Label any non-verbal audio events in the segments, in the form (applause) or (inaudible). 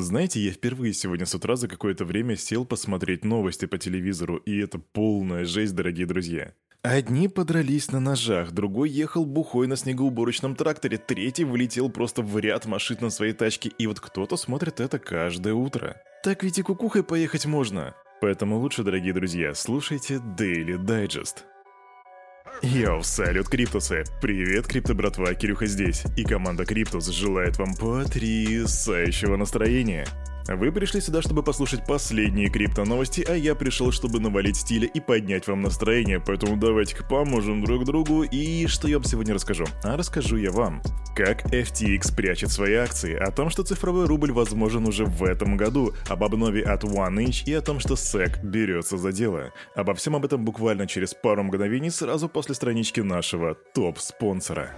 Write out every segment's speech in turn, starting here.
Знаете, я впервые сегодня с утра за какое-то время сел посмотреть новости по телевизору, и это полная жесть, дорогие друзья. Одни подрались на ножах, другой ехал бухой на снегоуборочном тракторе, третий вылетел просто в ряд машин на своей тачке, и вот кто-то смотрит это каждое утро. Так ведь и кукухой поехать можно. Поэтому лучше, дорогие друзья, слушайте Daily Digest. Йоу, салют, Криптусы! Привет, Крипто братва, Кирюха здесь. И команда Криптус желает вам потрясающего настроения. Вы пришли сюда, чтобы послушать последние крипто-новости, а я пришел, чтобы навалить стиля и поднять вам настроение, поэтому давайте-ка поможем друг другу. И что я вам сегодня расскажу? А расскажу я вам. Как FTX прячет свои акции, о том, что цифровой рубль возможен уже в этом году, об обнове от OneInch и о том, что SEC берется за дело. Обо всем об этом буквально через пару мгновений сразу после странички нашего топ-спонсора.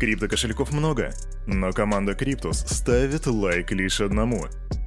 Крипто-кошельков много, но команда Криптус ставит лайк лишь одному –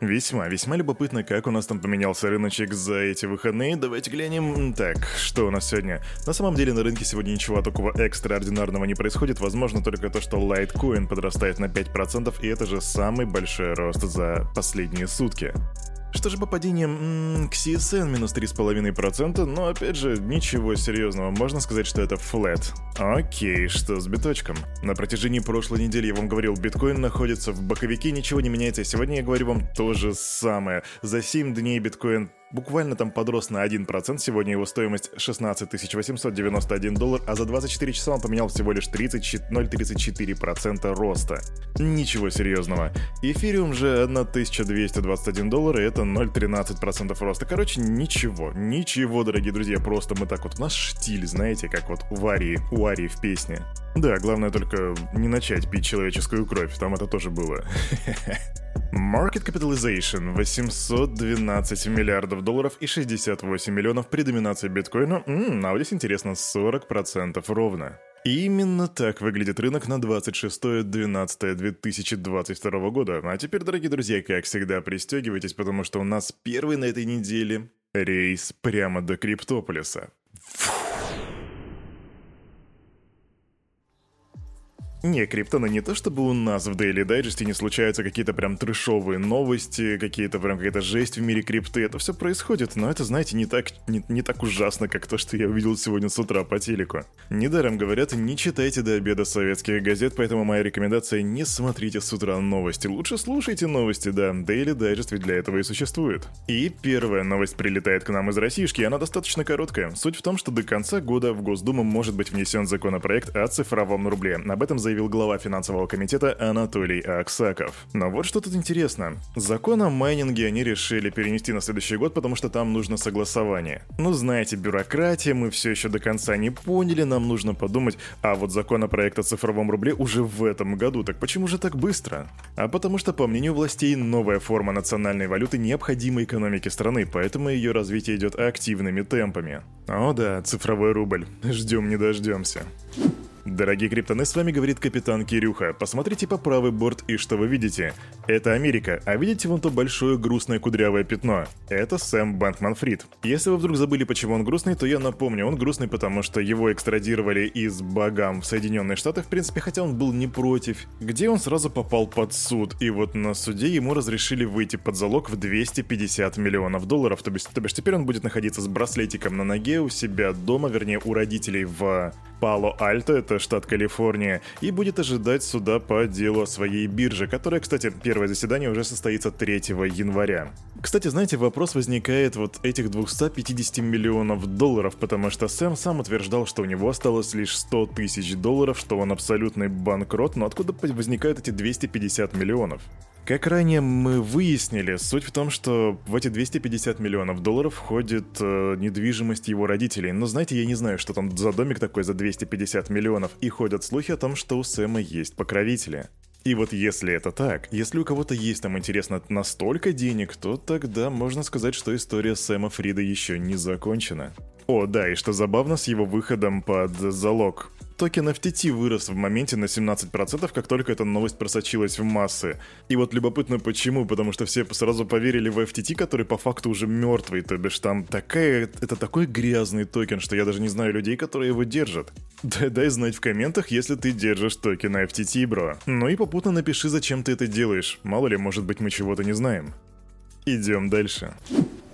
Весьма, весьма любопытно, как у нас там поменялся рыночек за эти выходные. Давайте глянем. Так, что у нас сегодня? На самом деле на рынке сегодня ничего такого экстраординарного не происходит. Возможно только то, что Litecoin подрастает на 5%, и это же самый большой рост за последние сутки. Что же по падениям к CSN минус 3,5%, но опять же, ничего серьезного, можно сказать, что это флет. Окей, что с биточком? На протяжении прошлой недели я вам говорил, биткоин находится в боковике, ничего не меняется, сегодня я говорю вам то же самое. За 7 дней биткоин Буквально там подрос на 1%, сегодня его стоимость 16 891 доллар, а за 24 часа он поменял всего лишь 0,34% роста. Ничего серьезного. Эфириум же 1221 доллар, и это 0,13% роста. Короче, ничего, ничего, дорогие друзья, просто мы так вот, наш штиль, знаете, как вот у Арии, у Арии в песне. Да, главное только не начать пить человеческую кровь, там это тоже было. (laughs) Market capitalization 812 миллиардов долларов и 68 миллионов при доминации биткоина. Ммм, а вот здесь интересно, 40% ровно. Именно так выглядит рынок на 26.12.2022 года. А теперь, дорогие друзья, как всегда, пристегивайтесь, потому что у нас первый на этой неделе рейс прямо до Криптополиса. Фу. Не, Криптона не то чтобы у нас в Daily Digest не случаются какие-то прям трешовые новости, какие-то прям какая-то жесть в мире крипты. Это все происходит, но это, знаете, не так, не, не так ужасно, как то, что я увидел сегодня с утра по телеку. Недаром говорят, не читайте до обеда советских газет, поэтому моя рекомендация не смотрите с утра новости. Лучше слушайте новости, да, Daily Digest ведь для этого и существует. И первая новость прилетает к нам из Российски, она достаточно короткая. Суть в том, что до конца года в Госдуму может быть внесен законопроект о цифровом рубле. Об этом заявил глава финансового комитета Анатолий Аксаков. Но вот что тут интересно. Закон о майнинге они решили перенести на следующий год, потому что там нужно согласование. Ну, знаете, бюрократия, мы все еще до конца не поняли, нам нужно подумать, а вот законопроект о цифровом рубле уже в этом году, так почему же так быстро? А потому что, по мнению властей, новая форма национальной валюты необходима экономике страны, поэтому ее развитие идет активными темпами. О да, цифровой рубль. Ждем не дождемся. Дорогие криптоны, с вами говорит капитан Кирюха. Посмотрите по правый борт и что вы видите? Это Америка, а видите вон то большое грустное кудрявое пятно? Это Сэм Бэнкман Фрид. Если вы вдруг забыли, почему он грустный, то я напомню, он грустный, потому что его экстрадировали из Багам в Соединенные Штаты, в принципе, хотя он был не против, где он сразу попал под суд, и вот на суде ему разрешили выйти под залог в 250 миллионов долларов, то бишь, то бишь теперь он будет находиться с браслетиком на ноге у себя дома, вернее у родителей в Пало-Альто, это штат Калифорния, и будет ожидать суда по делу о своей бирже, которая, кстати, первое заседание уже состоится 3 января. Кстати, знаете, вопрос возникает вот этих 250 миллионов долларов, потому что Сэм сам утверждал, что у него осталось лишь 100 тысяч долларов, что он абсолютный банкрот, но откуда возникают эти 250 миллионов? Как ранее мы выяснили, суть в том, что в эти 250 миллионов долларов входит э, недвижимость его родителей. Но знаете, я не знаю, что там за домик такой за 250 миллионов, и ходят слухи о том, что у Сэма есть покровители. И вот если это так, если у кого-то есть там интересно настолько денег, то тогда можно сказать, что история Сэма Фрида еще не закончена. О, да, и что забавно с его выходом под залог токен FTT вырос в моменте на 17%, как только эта новость просочилась в массы. И вот любопытно почему, потому что все сразу поверили в FTT, который по факту уже мертвый, то бишь там такая, это такой грязный токен, что я даже не знаю людей, которые его держат. (laughs) Дай, дай знать в комментах, если ты держишь токен FTT, бро. Ну и попутно напиши, зачем ты это делаешь. Мало ли, может быть мы чего-то не знаем. Идем дальше.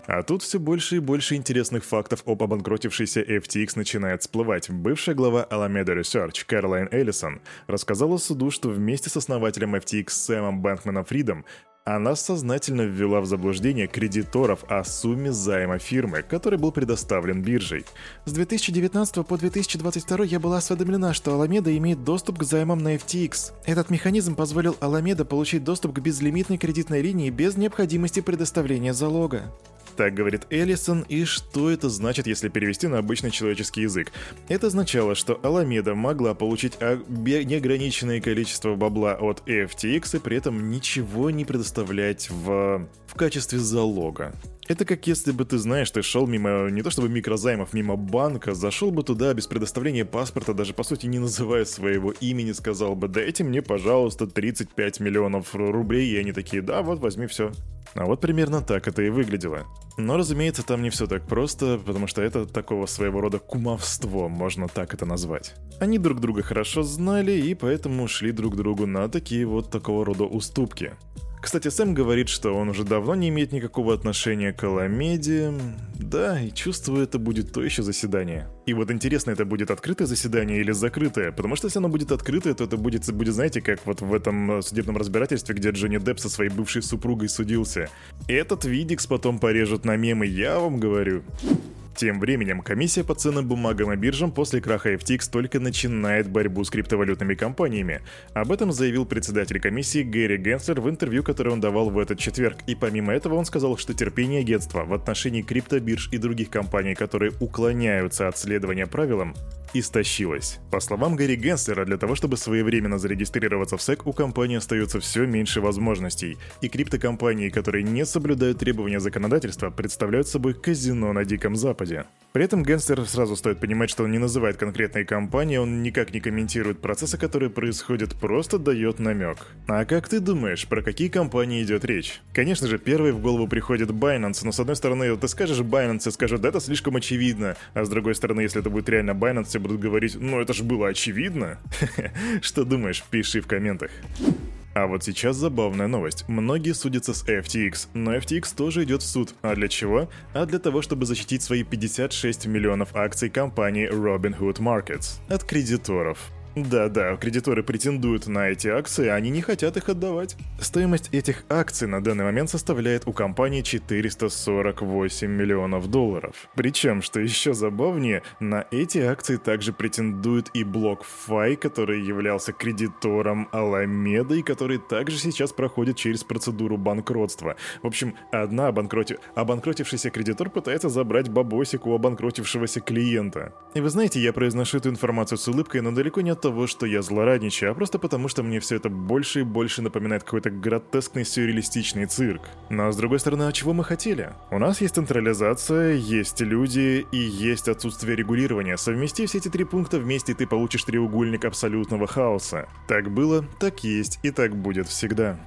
А тут все больше и больше интересных фактов об обанкротившейся FTX начинает всплывать. Бывшая глава Alameda Research Кэролайн Эллисон рассказала суду, что вместе с основателем FTX Сэмом Бэнкманом Фридом она сознательно ввела в заблуждение кредиторов о сумме займа фирмы, который был предоставлен биржей. С 2019 по 2022 я была осведомлена, что Alameda имеет доступ к займам на FTX. Этот механизм позволил Alameda получить доступ к безлимитной кредитной линии без необходимости предоставления залога. Так говорит Эллисон, и что это значит, если перевести на обычный человеческий язык? Это означало, что Аламеда могла получить неограниченное количество бабла от FTX и при этом ничего не предоставлять в, в качестве залога. Это как если бы ты, знаешь, ты шел мимо, не то чтобы микрозаймов, мимо банка, зашел бы туда без предоставления паспорта, даже по сути не называя своего имени, сказал бы, дайте мне, пожалуйста, 35 миллионов рублей, и они такие, да, вот возьми все. А вот примерно так это и выглядело. Но, разумеется, там не все так просто, потому что это такого своего рода кумовство, можно так это назвать. Они друг друга хорошо знали и поэтому шли друг другу на такие вот такого рода уступки. Кстати, Сэм говорит, что он уже давно не имеет никакого отношения к Аламеде. Да, и чувствую, это будет то еще заседание. И вот интересно, это будет открытое заседание или закрытое? Потому что если оно будет открытое, то это будет, будет знаете, как вот в этом э, судебном разбирательстве, где Джонни Депп со своей бывшей супругой судился. Этот видикс потом порежут на мемы, я вам говорю. Тем временем, комиссия по ценным бумагам и биржам после краха FTX только начинает борьбу с криптовалютными компаниями. Об этом заявил председатель комиссии Гэри Генслер в интервью, которое он давал в этот четверг. И помимо этого он сказал, что терпение агентства в отношении криптобирж и других компаний, которые уклоняются от следования правилам, истощилась. По словам Гарри Генслера, для того, чтобы своевременно зарегистрироваться в SEC, у компании остается все меньше возможностей, и криптокомпании, которые не соблюдают требования законодательства, представляют собой казино на Диком Западе. При этом Генслер сразу стоит понимать, что он не называет конкретные компании, он никак не комментирует процессы, которые происходят, просто дает намек. А как ты думаешь, про какие компании идет речь? Конечно же, первый в голову приходит Binance, но с одной стороны, ты скажешь Binance и скажут, да это слишком очевидно, а с другой стороны, если это будет реально Binance, все будут говорить, ну это же было очевидно. (laughs) Что думаешь, пиши в комментах. А вот сейчас забавная новость. Многие судятся с FTX, но FTX тоже идет в суд. А для чего? А для того, чтобы защитить свои 56 миллионов акций компании Robinhood Markets от кредиторов. Да-да, кредиторы претендуют на эти акции, они не хотят их отдавать. Стоимость этих акций на данный момент составляет у компании 448 миллионов долларов. Причем, что еще забавнее, на эти акции также претендует и BlockFi, который являлся кредитором Alameda и который также сейчас проходит через процедуру банкротства. В общем, одна обанкроти... обанкротившийся кредитор пытается забрать бабосик у обанкротившегося клиента. И вы знаете, я произношу эту информацию с улыбкой, но далеко не от того, что я злорадничаю, а просто потому, что мне все это больше и больше напоминает какой-то гротескный сюрреалистичный цирк. Но с другой стороны, а чего мы хотели? У нас есть централизация, есть люди и есть отсутствие регулирования. Совмести все эти три пункта вместе, и ты получишь треугольник абсолютного хаоса. Так было, так есть и так будет всегда.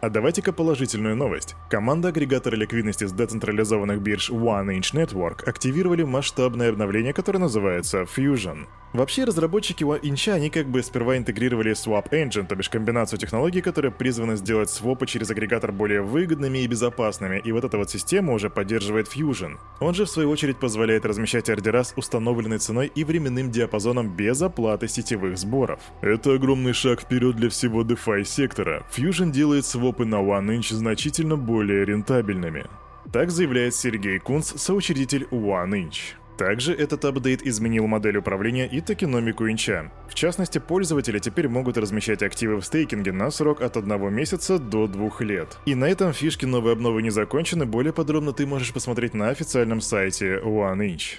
А давайте-ка положительную новость. Команда агрегатора ликвидности с децентрализованных бирж One Inch Network активировали масштабное обновление, которое называется Fusion. Вообще, разработчики Inch, они как бы сперва интегрировали Swap Engine, то бишь комбинацию технологий, которая призвана сделать свопы через агрегатор более выгодными и безопасными, и вот эта вот система уже поддерживает Fusion. Он же, в свою очередь, позволяет размещать ордера с установленной ценой и временным диапазоном без оплаты сетевых сборов. Это огромный шаг вперед для всего DeFi сектора. Fusion делает свопы на OneInch значительно более рентабельными. Так заявляет Сергей Кунц, соучредитель OneInch. Также этот апдейт изменил модель управления и токеномику инча. В частности, пользователи теперь могут размещать активы в стейкинге на срок от одного месяца до двух лет. И на этом фишки новой обновы не закончены, более подробно ты можешь посмотреть на официальном сайте OneInch.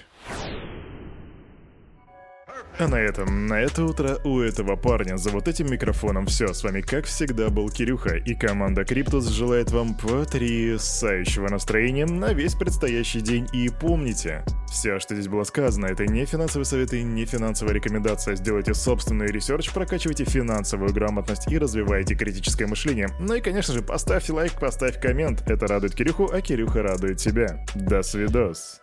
А на этом, на это утро у этого парня за вот этим микрофоном все. С вами, как всегда, был Кирюха, и команда Криптус желает вам потрясающего настроения на весь предстоящий день. И помните, все, что здесь было сказано, это не финансовые советы, не финансовая рекомендация. Сделайте собственный research, прокачивайте финансовую грамотность и развивайте критическое мышление. Ну и, конечно же, поставьте лайк, поставь коммент. Это радует Кирюху, а Кирюха радует тебя. До свидос.